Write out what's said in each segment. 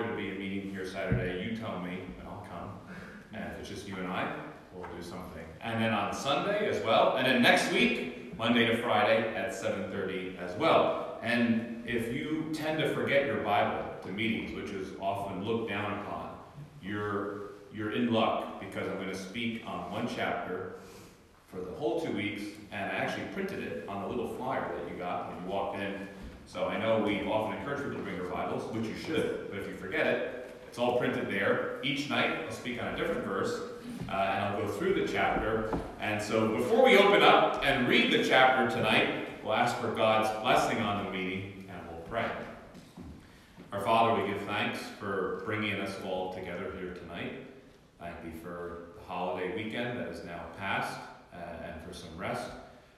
there to be a meeting here Saturday, you tell me, and I'll come. And if it's just you and I, we'll do something. And then on Sunday as well. And then next week, Monday to Friday at 7.30 as well. And if you tend to forget your Bible to meetings, which is often looked down upon, you're, you're in luck because I'm going to speak on one chapter for the whole two weeks, and I actually printed it on a little flyer that you got when you walked in. So I know we often encourage people to bring their Bibles, which you should, but if you forget it, it's all printed there. Each night I'll speak on a different verse, uh, and I'll go through the chapter. And so before we open up and read the chapter tonight, we'll ask for God's blessing on the meeting, and we'll pray. Our Father, we give thanks for bringing us all together here tonight. Thank you for the holiday weekend that is now past uh, and for some rest,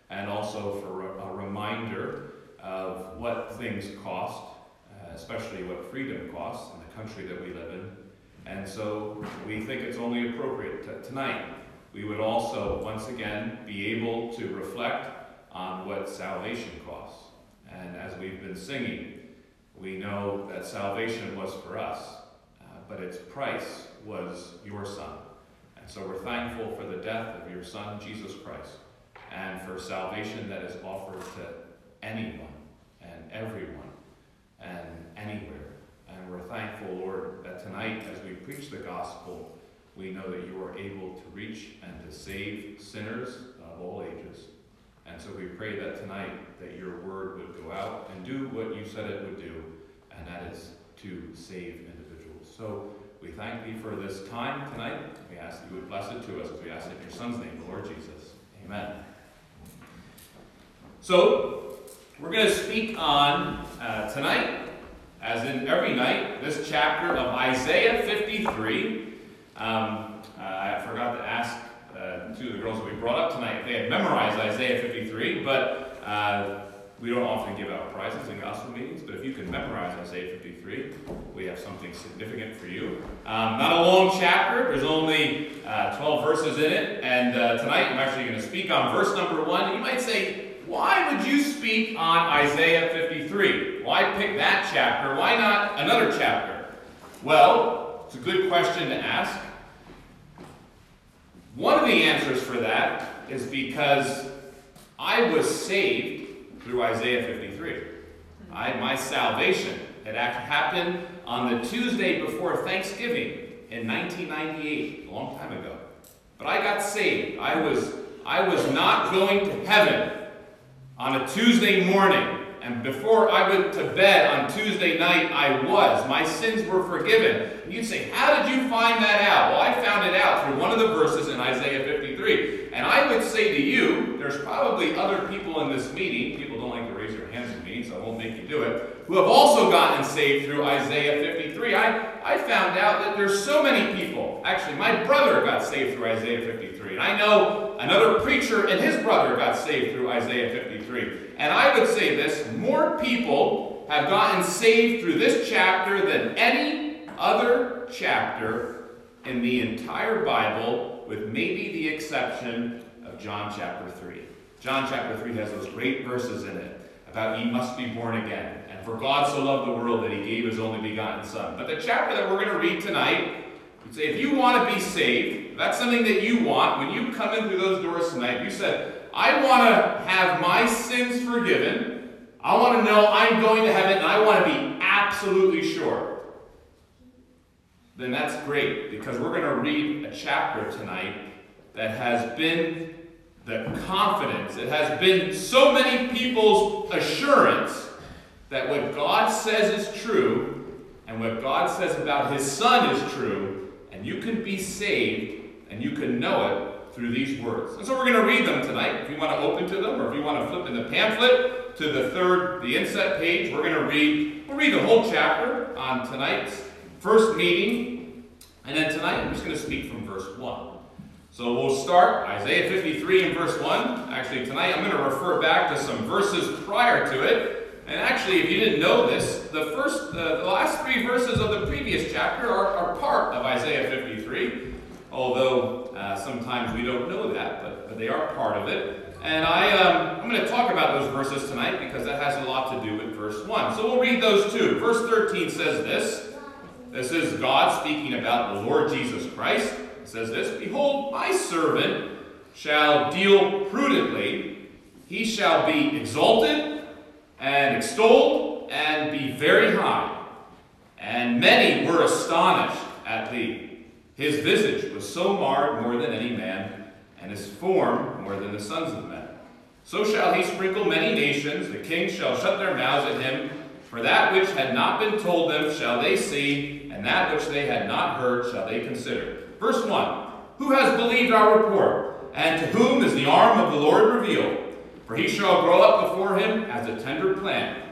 and also for a reminder of what things cost, uh, especially what freedom costs in the country that we live in. And so we think it's only appropriate to, tonight we would also once again be able to reflect on what salvation costs. And as we've been singing, we know that salvation was for us, uh, but its price was your Son. And so we're thankful for the death of your Son, Jesus Christ, and for salvation that is offered to anyone everyone and anywhere. And we're thankful, Lord, that tonight as we preach the gospel, we know that you are able to reach and to save sinners of all ages. And so we pray that tonight that your word would go out and do what you said it would do, and that is to save individuals. So we thank thee for this time tonight. We ask that you would bless it to us as we ask it in your Son's name, the Lord Jesus. Amen. So, we're going to speak on uh, tonight, as in every night, this chapter of Isaiah 53. Um, uh, I forgot to ask uh, two of the girls that we brought up tonight if they had memorized Isaiah 53, but uh, we don't often give out prizes in gospel meetings, but if you can memorize Isaiah 53, we have something significant for you. Um, not a long chapter, there's only uh, 12 verses in it, and uh, tonight I'm actually going to speak on verse number one. You might say, why would you speak on Isaiah 53? Why pick that chapter? Why not another chapter? Well, it's a good question to ask. One of the answers for that is because I was saved through Isaiah 53. I, my salvation had happened on the Tuesday before Thanksgiving in 1998, a long time ago. But I got saved. I was, I was not going to heaven on a Tuesday morning. And before I went to bed on Tuesday night, I was. My sins were forgiven. And you'd say, How did you find that out? Well, I found it out through one of the verses in Isaiah 53. And I would say to you, there's probably other people in this meeting, people don't like to raise their hands in meetings, so I won't make you do it, who have also gotten saved through Isaiah 53. I, I found out that there's so many people. Actually, my brother got saved through Isaiah 53. And I know another preacher and his brother got saved through Isaiah 53. And I would say this more people have gotten saved through this chapter than any other chapter in the entire Bible, with maybe the exception of John chapter 3. John chapter 3 has those great verses in it about ye must be born again. And for God so loved the world that he gave his only begotten Son. But the chapter that we're going to read tonight, say if you want to be saved, that's something that you want. When you come in through those doors tonight, you said, I want to have my sins forgiven. I want to know I'm going to heaven, and I want to be absolutely sure. Then that's great because we're going to read a chapter tonight that has been the confidence, it has been so many people's assurance that what God says is true and what God says about His Son is true, and you can be saved and you can know it through these words. And so we're going to read them tonight. If you want to open to them or if you want to flip in the pamphlet to the third, the inset page, we're going to read, we'll read the whole chapter on tonight's first meeting. And then tonight I'm just going to speak from verse 1. So we'll start Isaiah 53 and verse 1. Actually, tonight I'm going to refer back to some verses prior to it. And actually, if you didn't know this, the first, uh, the last three verses of the previous chapter are, are part of Isaiah 53 although uh, sometimes we don't know that, but, but they are part of it. And I, um, I'm going to talk about those verses tonight because that has a lot to do with verse 1. So we'll read those two. Verse 13 says this. This is God speaking about the Lord Jesus Christ. It says this Behold, my servant shall deal prudently, he shall be exalted and extolled and be very high. And many were astonished at thee. His visage was so marred more than any man and his form more than the sons of men. So shall he sprinkle many nations, the kings shall shut their mouths at him, for that which had not been told them shall they see, and that which they had not heard shall they consider. Verse 1 Who has believed our report, and to whom is the arm of the Lord revealed? For he shall grow up before him as a tender plant,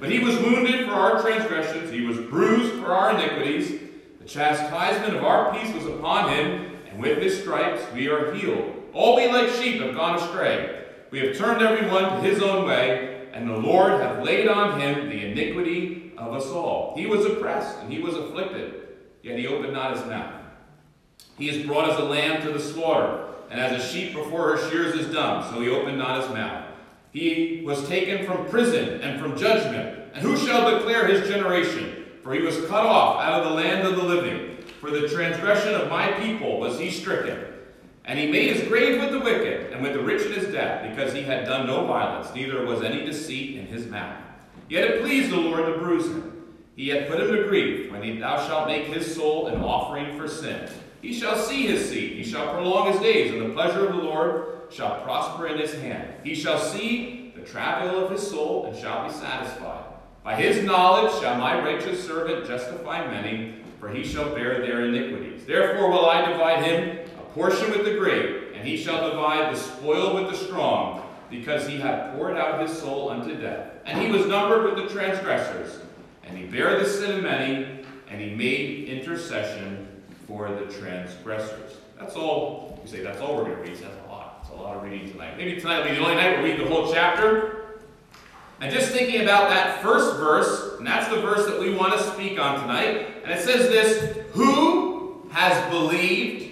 But he was wounded for our transgressions, he was bruised for our iniquities. The chastisement of our peace was upon him, and with his stripes we are healed. All we like sheep have gone astray. We have turned everyone to his own way, and the Lord hath laid on him the iniquity of us all. He was oppressed, and he was afflicted, yet he opened not his mouth. He is brought as a lamb to the slaughter, and as a sheep before her shears is dumb, so he opened not his mouth. He was taken from prison and from judgment, and who shall declare his generation? For he was cut off out of the land of the living. For the transgression of my people was he stricken. And he made his grave with the wicked, and with the rich in his death, because he had done no violence, neither was any deceit in his mouth. Yet it pleased the Lord to bruise him. He hath put him to grief, when he, thou shalt make his soul an offering for sin. He shall see his seed, he shall prolong his days, and the pleasure of the Lord shall prosper in his hand. He shall see the travail of his soul, and shall be satisfied. By his knowledge shall my righteous servant justify many, for he shall bear their iniquities. Therefore will I divide him a portion with the great, and he shall divide the spoil with the strong, because he hath poured out his soul unto death. And he was numbered with the transgressors, and he bare the sin of many, and he made intercession for the transgressors. That's all. You say that's all we're going to read. That's lot. Of reading tonight. Maybe tonight will be the only night we read the whole chapter. And just thinking about that first verse, and that's the verse that we want to speak on tonight. And it says this Who has believed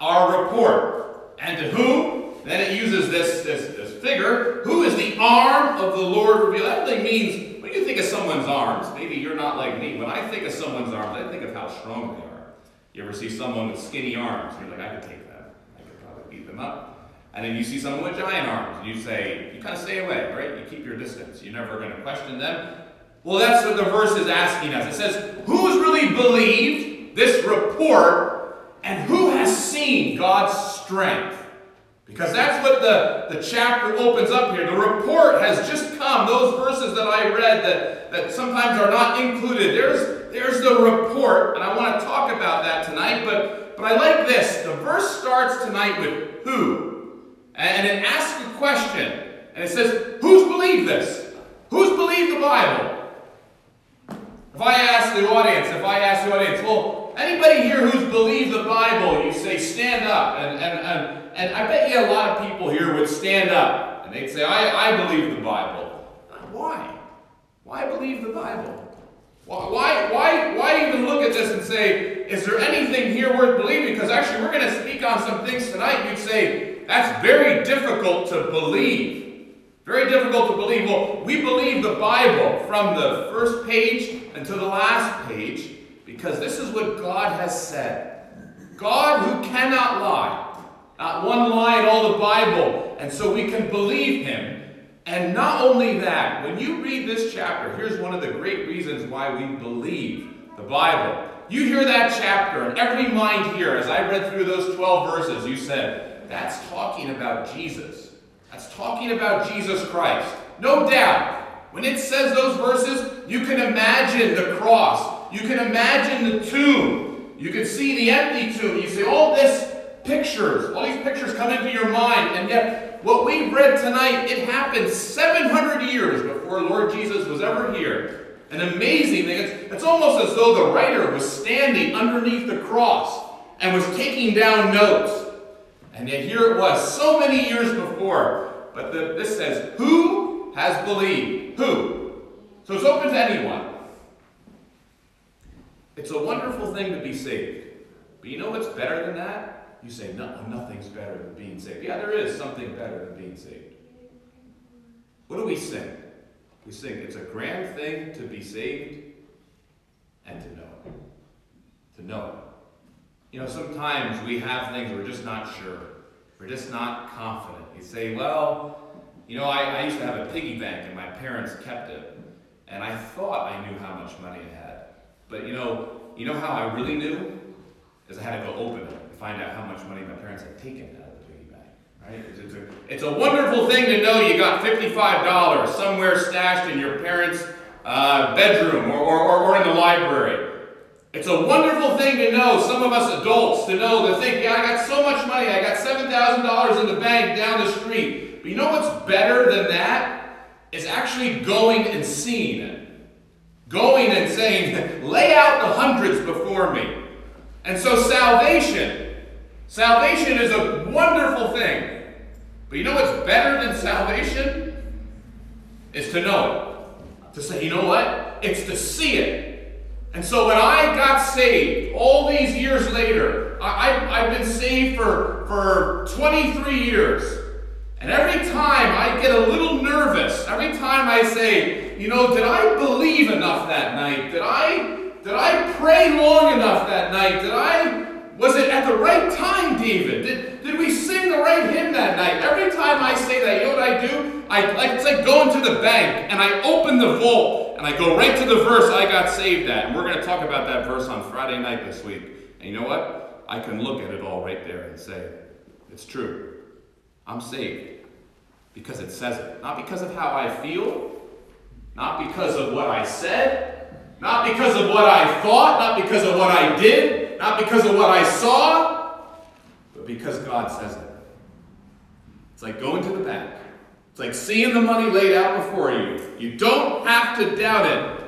our report. And to whom? Then it uses this, this, this figure. Who is the arm of the Lord revealed? That really means, when you think of someone's arms, maybe you're not like me. When I think of someone's arms, I think of how strong they are. You ever see someone with skinny arms? You're like, I could take that. I could probably beat them up. And then you see someone with giant arms, and you say, you kind of stay away, right? You keep your distance. You're never going to question them. Well, that's what the verse is asking us. It says, Who's really believed this report and who has seen God's strength? Because that's what the, the chapter opens up here. The report has just come. Those verses that I read that, that sometimes are not included, there's, there's the report, and I want to talk about that tonight. But, but I like this. The verse starts tonight with who? And it asks a question. And it says, Who's believed this? Who's believed the Bible? If I ask the audience, if I ask the audience, well, Anybody here who's believed the Bible, you say, stand up. And, and, and, and I bet you a lot of people here would stand up and they'd say, I, I believe the Bible. Why? Why believe the Bible? Why, why, why even look at this and say, is there anything here worth believing? Because actually, we're going to speak on some things tonight. You'd say, that's very difficult to believe. Very difficult to believe. Well, we believe the Bible from the first page until the last page. Because this is what God has said. God who cannot lie. Not one lie in all the Bible. And so we can believe him. And not only that, when you read this chapter, here's one of the great reasons why we believe the Bible. You hear that chapter, and every mind here, as I read through those 12 verses, you said, that's talking about Jesus. That's talking about Jesus Christ. No doubt. When it says those verses, you can imagine the cross you can imagine the tomb. You can see the empty tomb. You see all this pictures, all these pictures come into your mind, and yet what we've read tonight, it happened 700 years before Lord Jesus was ever here. An amazing thing. It's, it's almost as though the writer was standing underneath the cross and was taking down notes. And yet here it was, so many years before. But the, this says, Who has believed? Who? So it's open to anyone. It's a wonderful thing to be saved. But you know what's better than that? You say, no, nothing's better than being saved. Yeah, there is something better than being saved. What do we sing? We sing, it's a grand thing to be saved and to know. To know it. You know, sometimes we have things we're just not sure. We're just not confident. You say, well, you know, I, I used to have a piggy bank and my parents kept it. And I thought I knew how much money I had. But you know, you know how I really knew? Is I had to go open it and find out how much money my parents had taken out of the piggy bank. Right? It's, it's, a, it's a wonderful thing to know you got $55 somewhere stashed in your parents' uh, bedroom or, or, or in the library. It's a wonderful thing to know, some of us adults, to know, to think, yeah, I got so much money, I got $7,000 in the bank down the street. But you know what's better than that? Is actually going and seeing it. Going and saying, lay out the hundreds before me. And so salvation, salvation is a wonderful thing. But you know what's better than salvation? Is to know it. To say, you know what? It's to see it. And so when I got saved, all these years later, I, have been saved for, for 23 years. And every time I get a little nervous, every time I say, you know, did I believe enough that night? Did I did I pray long enough that night? Did I was it at the right time, David? Did, did we sing the right hymn that night? Every time I say that, you know what I do? I like it's like going to the bank and I open the vault and I go right to the verse I got saved at. And we're going to talk about that verse on Friday night this week. And you know what? I can look at it all right there and say, it's true. I'm saved because it says it. Not because of how I feel, not because of what I said, not because of what I thought, not because of what I did, not because of what I saw, but because God says it. It's like going to the bank. It's like seeing the money laid out before you. You don't have to doubt it.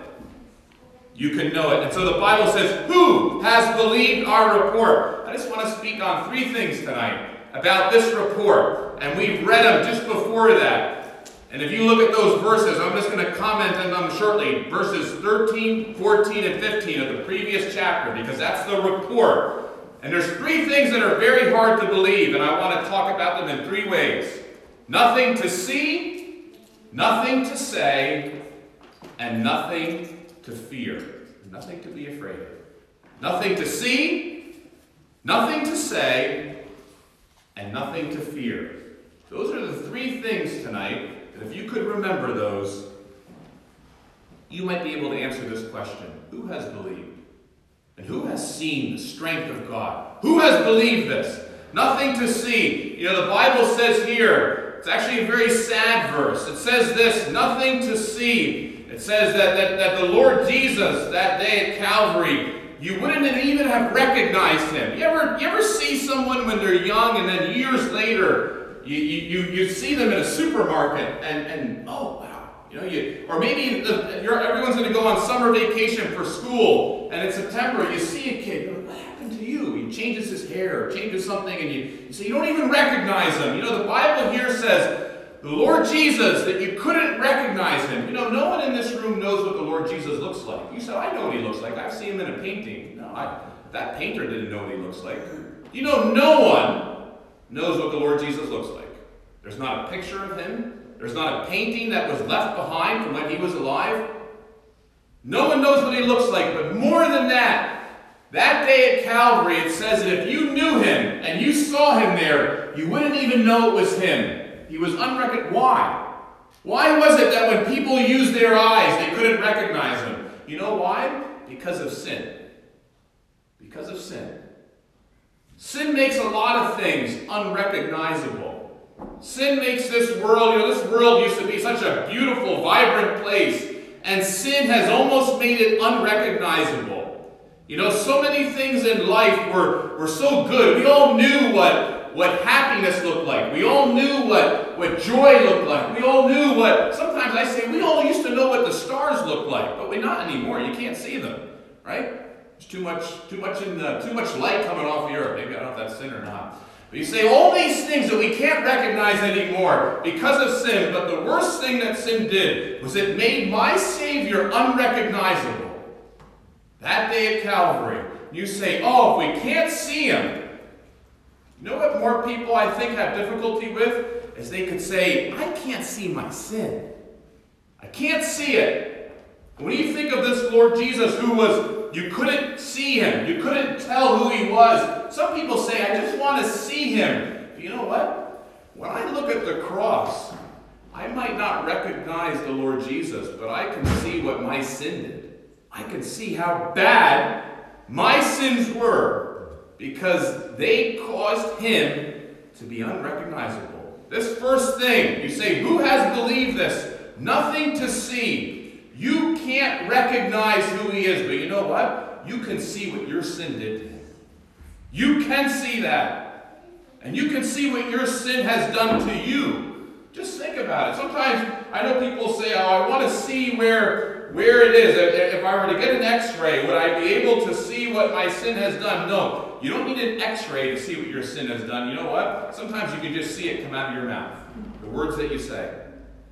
You can know it. And so the Bible says, Who has believed our report? I just want to speak on three things tonight about this report. And we've read them just before that. And if you look at those verses, I'm just going to comment on them shortly. Verses 13, 14, and 15 of the previous chapter, because that's the report. And there's three things that are very hard to believe, and I want to talk about them in three ways. Nothing to see, nothing to say, and nothing to fear. Nothing to be afraid of. Nothing to see, nothing to say, and nothing to fear. Those are the three things tonight that if you could remember those, you might be able to answer this question Who has believed? And who has seen the strength of God? Who has believed this? Nothing to see. You know, the Bible says here, it's actually a very sad verse. It says this nothing to see. It says that, that, that the Lord Jesus, that day at Calvary, you wouldn't even have recognized him. You ever, you ever see someone when they're young and then years later you, you, you see them in a supermarket and, and oh, wow. You know, you, or maybe the, everyone's going to go on summer vacation for school and in September you see a kid, He changes his hair, changes something, and you, you say you don't even recognize him. You know, the Bible here says the Lord Jesus, that you couldn't recognize him. You know, no one in this room knows what the Lord Jesus looks like. You said, I know what he looks like. I've seen him in a painting. No, I, that painter didn't know what he looks like. You know, no one knows what the Lord Jesus looks like. There's not a picture of him. There's not a painting that was left behind from when he was alive. No one knows what he looks like, but more than that, that day at Calvary, it says that if you knew him and you saw him there, you wouldn't even know it was him. He was unrecognized. Why? Why was it that when people used their eyes, they couldn't recognize him? You know why? Because of sin. Because of sin. Sin makes a lot of things unrecognizable. Sin makes this world, you know, this world used to be such a beautiful, vibrant place, and sin has almost made it unrecognizable. You know, so many things in life were, were so good. We all knew what, what happiness looked like. We all knew what, what joy looked like. We all knew what, sometimes I say, we all used to know what the stars looked like, but we're not anymore. You can't see them, right? There's too much, too much in the, too much light coming off the earth. Maybe I don't know if that's sin or not. But you say all these things that we can't recognize anymore because of sin, but the worst thing that sin did was it made my Savior unrecognizable. That day at Calvary, you say, oh, if we can't see him, you know what more people I think have difficulty with? Is they could say, I can't see my sin. I can't see it. When you think of this Lord Jesus who was, you couldn't see him, you couldn't tell who he was. Some people say, I just want to see him. But you know what? When I look at the cross, I might not recognize the Lord Jesus, but I can see what my sin did. I can see how bad my sins were because they caused him to be unrecognizable. This first thing, you say, Who has believed this? Nothing to see. You can't recognize who he is, but you know what? You can see what your sin did to him. You can see that. And you can see what your sin has done to you. Just think about it. Sometimes I know people say, Oh, I want to see where where it is. If I were to get an x-ray, would I be able to see what my sin has done? No. You don't need an x-ray to see what your sin has done. You know what? Sometimes you can just see it come out of your mouth. The words that you say.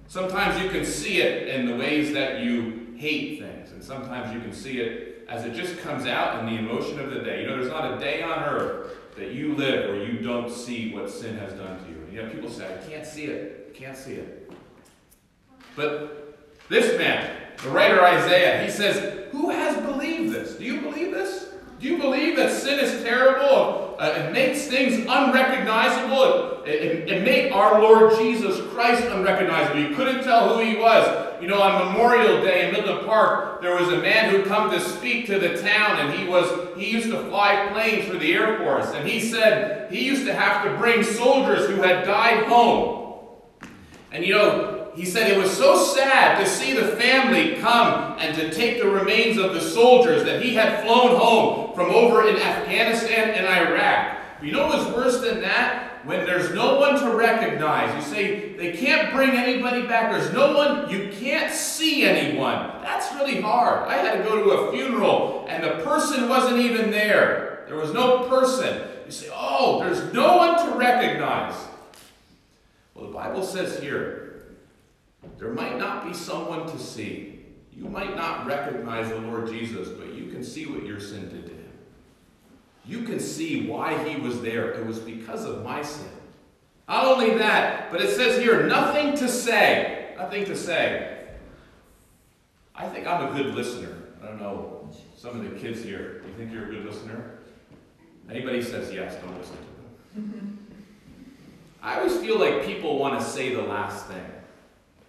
Sometimes you can see it in the ways that you hate things. And sometimes you can see it as it just comes out in the emotion of the day. You know, there's not a day on earth that you live where you don't see what sin has done to you. And you have people say, I can't see it. I can't see it. But this man, the writer Isaiah, he says, Who has believed this? Do you believe this? Do you believe that sin is terrible? Uh, it makes things unrecognizable. It, it, it, made our Lord Jesus Christ unrecognizable. You couldn't tell who he was. You know, on Memorial Day in Midland Park, there was a man who come to speak to the town, and he was he used to fly planes for the Air Force, and he said he used to have to bring soldiers who had died home. And you know, he said it was so sad to see the family come and to take the remains of the soldiers that he had flown home from over in Afghanistan and Iraq. But you know what's worse than that? When there's no one to recognize. You say they can't bring anybody back. There's no one, you can't see anyone. That's really hard. I had to go to a funeral and the person wasn't even there. There was no person. You say, oh, there's no one to recognize. Well, the Bible says here, there might not be someone to see. You might not recognize the Lord Jesus, but you can see what your sin did to him. You can see why he was there. It was because of my sin. Not only that, but it says here, nothing to say. Nothing to say. I think I'm a good listener. I don't know, some of the kids here, do you think you're a good listener? Anybody says yes, don't listen to them. I always feel like people want to say the last thing.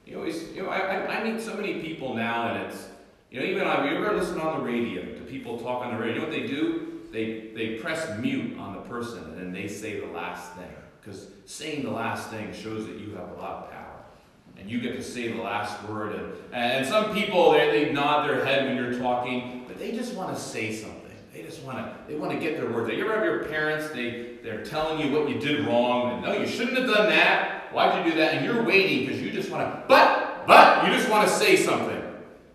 You always, you know I, I meet so many people now, and it's, you know, even if you ever listen on the radio to people talk on the radio, you know what they do? They, they press mute on the person, and then they say the last thing. Because saying the last thing shows that you have a lot of power. And you get to say the last word. And, and some people, they, they nod their head when you're talking, but they just want to say something. They just want to, they want to get their words. You ever have your parents, they, they're telling you what you did wrong, and no, you shouldn't have done that. Why'd you do that? And you're waiting because you just want to, but, but, you just want to say something.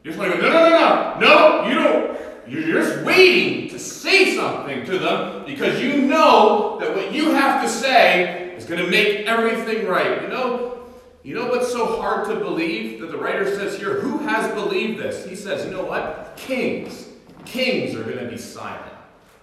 You just want to go, no, no, no, no, no, you don't. You're just waiting to say something to them because you know that what you have to say is going to make everything right. You know, you know what's so hard to believe that the writer says here? Who has believed this? He says, you know what? Kings. Kings are going to be silent.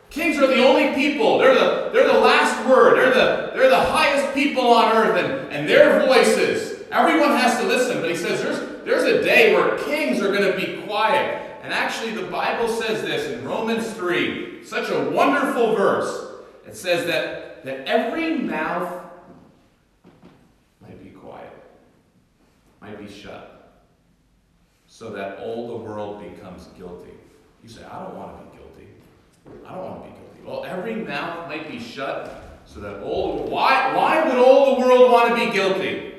Kings are the only people. They're the, they're the last word. They're the, they're the highest people on earth, and, and their voices, everyone has to listen. But he says there's, there's a day where kings are going to be quiet. And actually, the Bible says this in Romans 3, such a wonderful verse. It says that, that every mouth might be quiet, might be shut, so that all the world becomes guilty. You say, I don't want to be I don't want to be guilty. Well, every mouth might be shut so that all why why would all the world want to be guilty?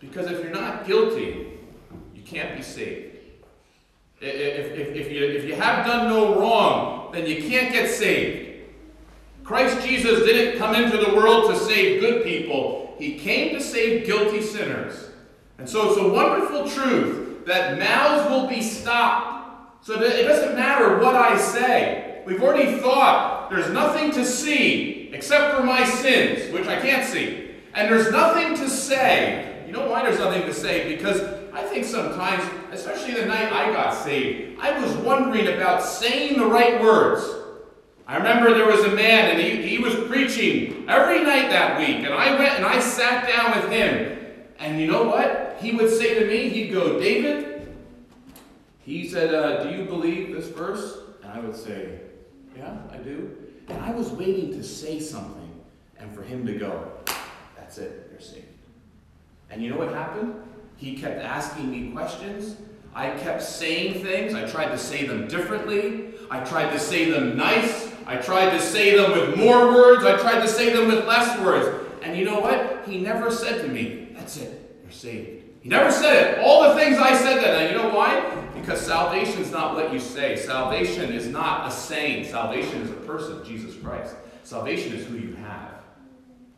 Because if you're not guilty, you can't be saved. If, if, if, you, if you have done no wrong, then you can't get saved. Christ Jesus didn't come into the world to save good people, he came to save guilty sinners. And so it's a wonderful truth that mouths will be stopped. So it doesn't matter what I say. We've already thought there's nothing to see except for my sins, which I can't see. And there's nothing to say. You know why there's nothing to say? Because I think sometimes, especially the night I got saved, I was wondering about saying the right words. I remember there was a man and he, he was preaching every night that week, and I went and I sat down with him. And you know what? He would say to me, he'd go, David, he said, uh, Do you believe this verse? And I would say, Yeah, I do. And I was waiting to say something and for him to go, That's it, you're saved. And you know what happened? He kept asking me questions. I kept saying things. I tried to say them differently. I tried to say them nice. I tried to say them with more words. I tried to say them with less words. And you know what? He never said to me, That's it, you're saved. He never said it. All the things I said then. And you know why? Because salvation is not what you say. Salvation is not a saying. Salvation is a person, Jesus Christ. Salvation is who you have.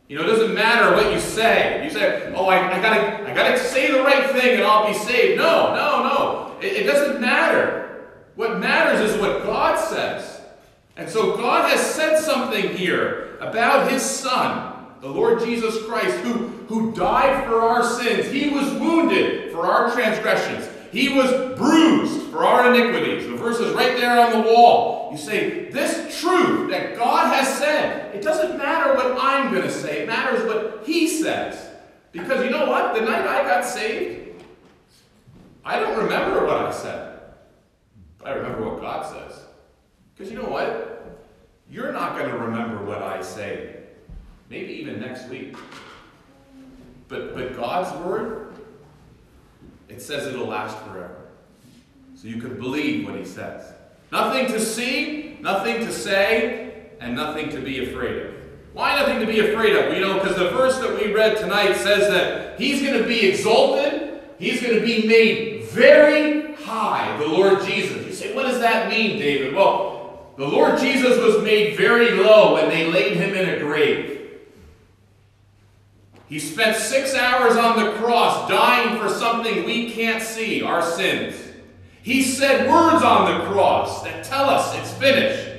You know, it doesn't matter what you say. You say, oh, I, I, gotta, I gotta say the right thing and I'll be saved. No, no, no. It, it doesn't matter. What matters is what God says. And so God has said something here about his son the Lord Jesus Christ, who, who died for our sins. He was wounded for our transgressions. He was bruised for our iniquities. The verse is right there on the wall. You say, This truth that God has said, it doesn't matter what I'm going to say, it matters what He says. Because you know what? The night I got saved, I don't remember what I said. But I remember what God says. Because you know what? You're not going to remember what I say maybe even next week. But, but God's word, it says it'll last forever. So you can believe what he says. Nothing to see, nothing to say, and nothing to be afraid of. Why nothing to be afraid of? You know, because the verse that we read tonight says that he's going to be exalted, he's going to be made very high, the Lord Jesus. You say, what does that mean, David? Well, the Lord Jesus was made very low when they laid him in a grave. He spent six hours on the cross dying for something we can't see our sins. He said words on the cross that tell us it's finished.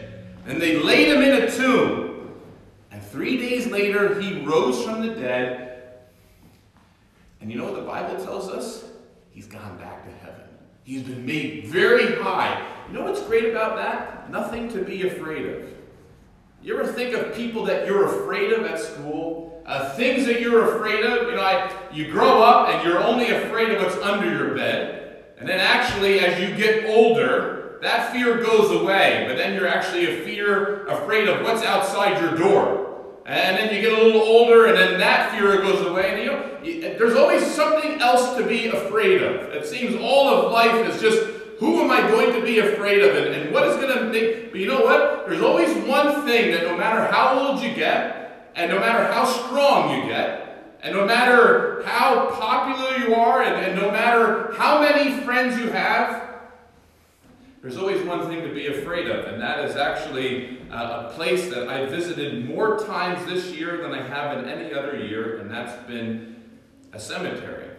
And they laid him in a tomb. And three days later, he rose from the dead. And you know what the Bible tells us? He's gone back to heaven. He's been made very high. You know what's great about that? Nothing to be afraid of. You ever think of people that you're afraid of at school? Uh, things that you're afraid of? You know, I, you grow up and you're only afraid of what's under your bed. And then actually, as you get older, that fear goes away. But then you're actually a fear afraid of what's outside your door. And then you get a little older, and then that fear goes away. And you know, there's always something else to be afraid of. It seems all of life is just who am I going to be afraid of? And, and what is going to make. But you know what? There's always one thing that no matter how old you get, and no matter how strong you get, and no matter how popular you are, and, and no matter how many friends you have, there's always one thing to be afraid of, and that is actually uh, a place that I visited more times this year than I have in any other year, and that's been a cemetery.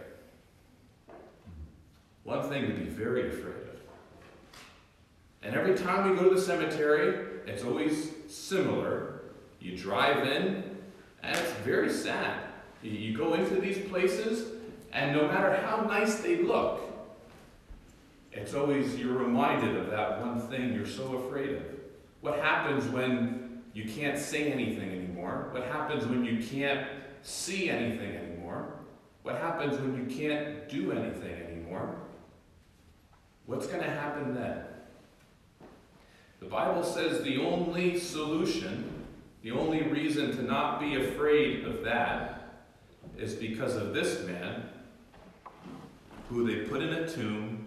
One thing to be very afraid of. And every time we go to the cemetery, it's always similar. You drive in, and it's very sad. You go into these places, and no matter how nice they look, it's always you're reminded of that one thing you're so afraid of. What happens when you can't say anything anymore? What happens when you can't see anything anymore? What happens when you can't do anything anymore? What's going to happen then? The Bible says the only solution, the only reason to not be afraid of that is because of this man who they put in a tomb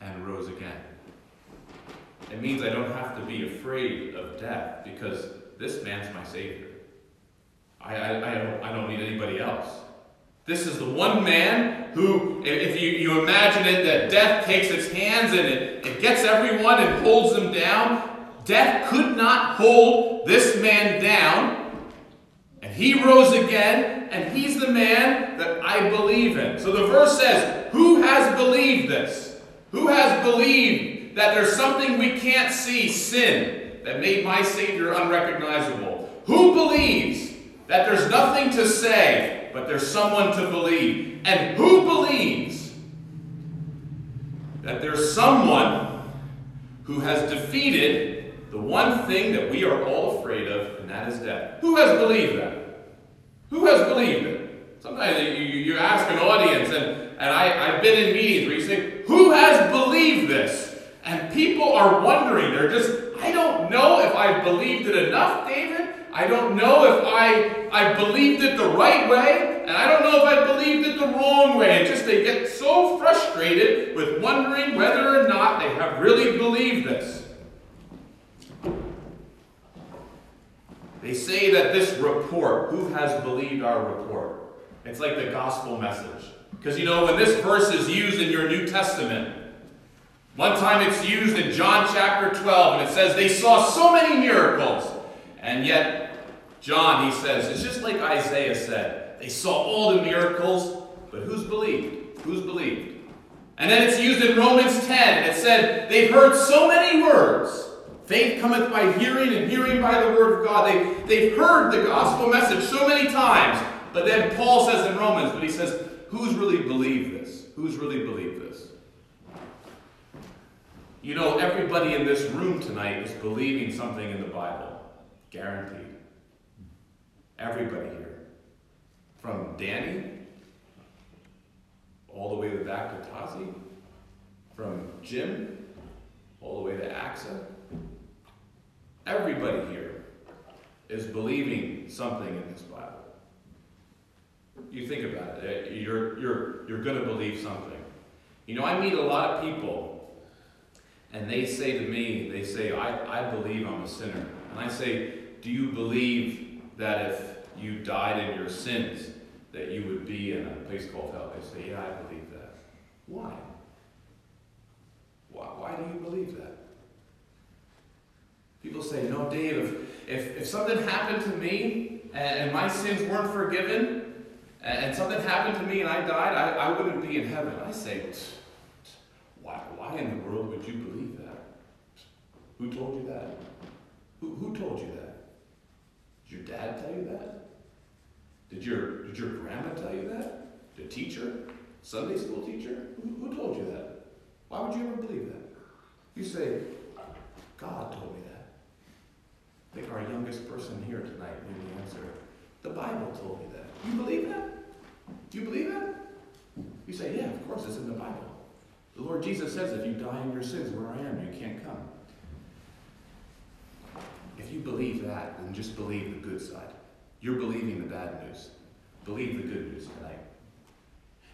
and rose again. It means I don't have to be afraid of death because this man's my Savior. I, I, I, don't, I don't need anybody else. This is the one man who, if you, you imagine it, that death takes its hands and it, it gets everyone and holds them down. Death could not hold this man down. And he rose again, and he's the man that I believe in. So the verse says, Who has believed this? Who has believed that there's something we can't see, sin, that made my Savior unrecognizable? Who believes that there's nothing to say, but there's someone to believe? And who believes that there's someone who has defeated the one thing that we are all afraid of, and that is death? Who has believed that? Who has believed it? Sometimes you, you ask an audience, and, and I, I've been in meetings where you say, Who has believed this? And people are wondering. They're just, I don't know if I've believed it enough, David. I don't know if I, I believed it the right way, and I don't know if I believed it the wrong way. And just they get so frustrated with wondering whether or not they have really believed this. That this report, who has believed our report? It's like the gospel message. Because you know, when this verse is used in your New Testament, one time it's used in John chapter 12, and it says they saw so many miracles. And yet, John, he says, it's just like Isaiah said. They saw all the miracles, but who's believed? Who's believed? And then it's used in Romans 10, and it said, they've heard so many words. Faith cometh by hearing, and hearing by the word of God. They, they've heard the gospel message so many times. But then Paul says in Romans, but he says, who's really believed this? Who's really believed this? You know, everybody in this room tonight is believing something in the Bible. Guaranteed. Everybody here. From Danny all the way to back to Tazi. From Jim all the way to AXA. Everybody here is believing something in this Bible. You think about it. Eh, you're, you're, you're going to believe something. You know, I meet a lot of people, and they say to me, they say, I, I believe I'm a sinner. And I say, Do you believe that if you died in your sins, that you would be in a place called hell? They say, Yeah, I believe that. Why? Why, why do you believe that? People say, No, Dave, if, if, if something happened to me and, and my sins weren't forgiven, and, and, something happened to me and I died, I, I wouldn't be in heaven. I say, why, why in the world would you believe that? Who told you that? Who, who told you that? Did your dad tell you that? Did your, did your grandma tell you that? The teacher? Sunday school teacher? Who, who told you that? Why would you ever believe that? You say, God told me that. Think our youngest person here tonight knew the answer. The Bible told me that. You believe that? Do you believe that? You say, yeah, of course, it's in the Bible. The Lord Jesus says, if you die in your sins, where I am, you can't come. If you believe that, then just believe the good side. You're believing the bad news. Believe the good news tonight.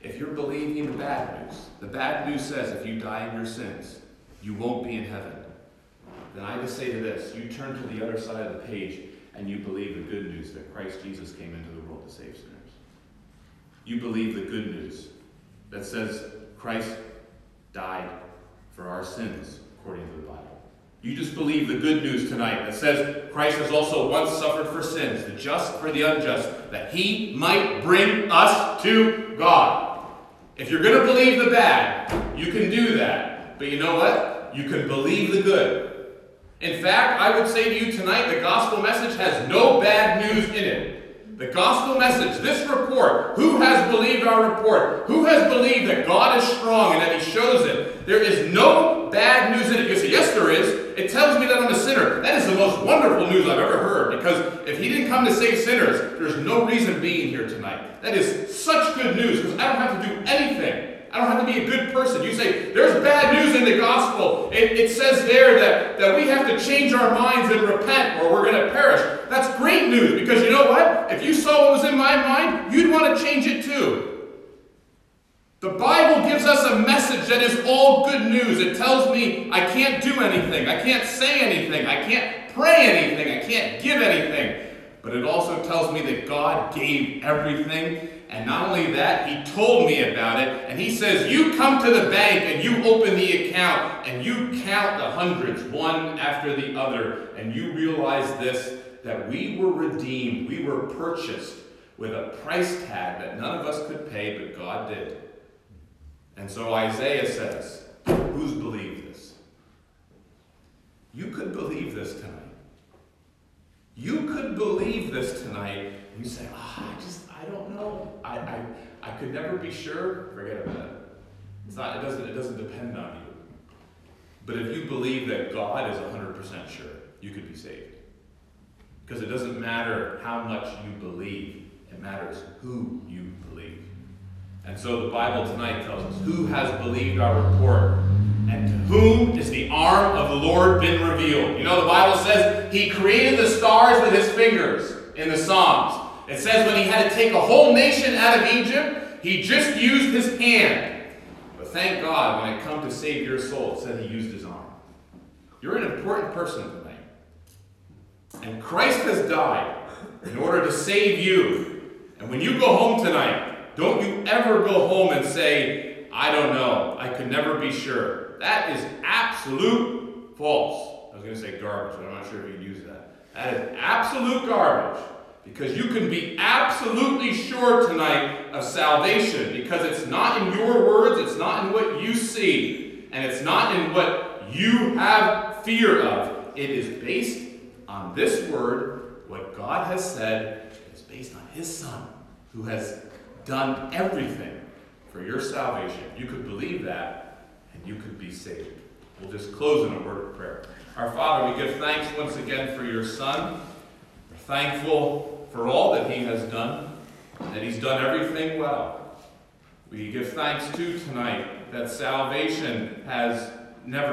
If you're believing the bad news, the bad news says if you die in your sins, you won't be in heaven then I just say to this you turn to the other side of the page and you believe the good news that Christ Jesus came into the world to save sinners. You believe the good news that says Christ died for our sins, according to the Bible. You just believe the good news tonight that says Christ has also once suffered for sins, the just for the unjust, that he might bring us to God. If you're going to believe the bad, you can do that. But you know what? You can believe the good. In fact, I would say to you tonight the gospel message has no bad news in it. The gospel message, this report, who has believed our report? Who has believed that God is strong and that He shows it? There is no bad news in it. You say, yes, there is. It tells me that I'm a sinner. That is the most wonderful news I've ever heard because if He didn't come to save sinners, there's no reason being here tonight. That is such good news because I don't have to do anything. I don't have to be a good person. You say, there's bad news in the gospel. It, it says there that, that we have to change our minds and repent or we're going to perish. That's great news because you know what? If you saw what was in my mind, you'd want to change it too. The Bible gives us a message that is all good news. It tells me I can't do anything, I can't say anything, I can't pray anything, I can't give anything. but it also tells me that God gave everything. And not only that, He told me about it. And He says, You come to the bank and you open the account and you count the hundreds, one after the other. And you realize this that we were redeemed, we were purchased with a price tag that none of us could pay, but God did. And so Isaiah says, Who's believed this? You could believe this tonight. You could believe this tonight. And you say, oh, I just, I don't know. I, I, I could never be sure. Forget about it. It's not, it doesn't, it doesn't depend on you. But if you believe that God is 100% sure, you could be saved. Because it doesn't matter how much you believe, it matters who you believe. And so the Bible tonight tells us who has believed our report and to whom is the arm of the Lord been revealed. You know, the Bible says he created the stars with his fingers in the Psalms. It says when he had to take a whole nation out of Egypt, he just used his hand. But thank God, when it come to save your soul, it said he used his arm. You're an important person tonight. And Christ has died in order to save you. And when you go home tonight, don't you ever go home and say, I don't know, I could never be sure. That is absolute false. I was going to say garbage, but I'm not sure if you'd use that. That is absolute garbage. Because you can be absolutely sure tonight of salvation because it's not in your words, it's not in what you see, and it's not in what you have fear of. It is based on this word, what God has said is based on His Son, who has done everything for your salvation. You could believe that, and you could be saved. We'll just close in a word of prayer. Our Father, we give thanks once again for your Son. We're thankful for all that He has done, and that He's done everything well. We give thanks too tonight that salvation has never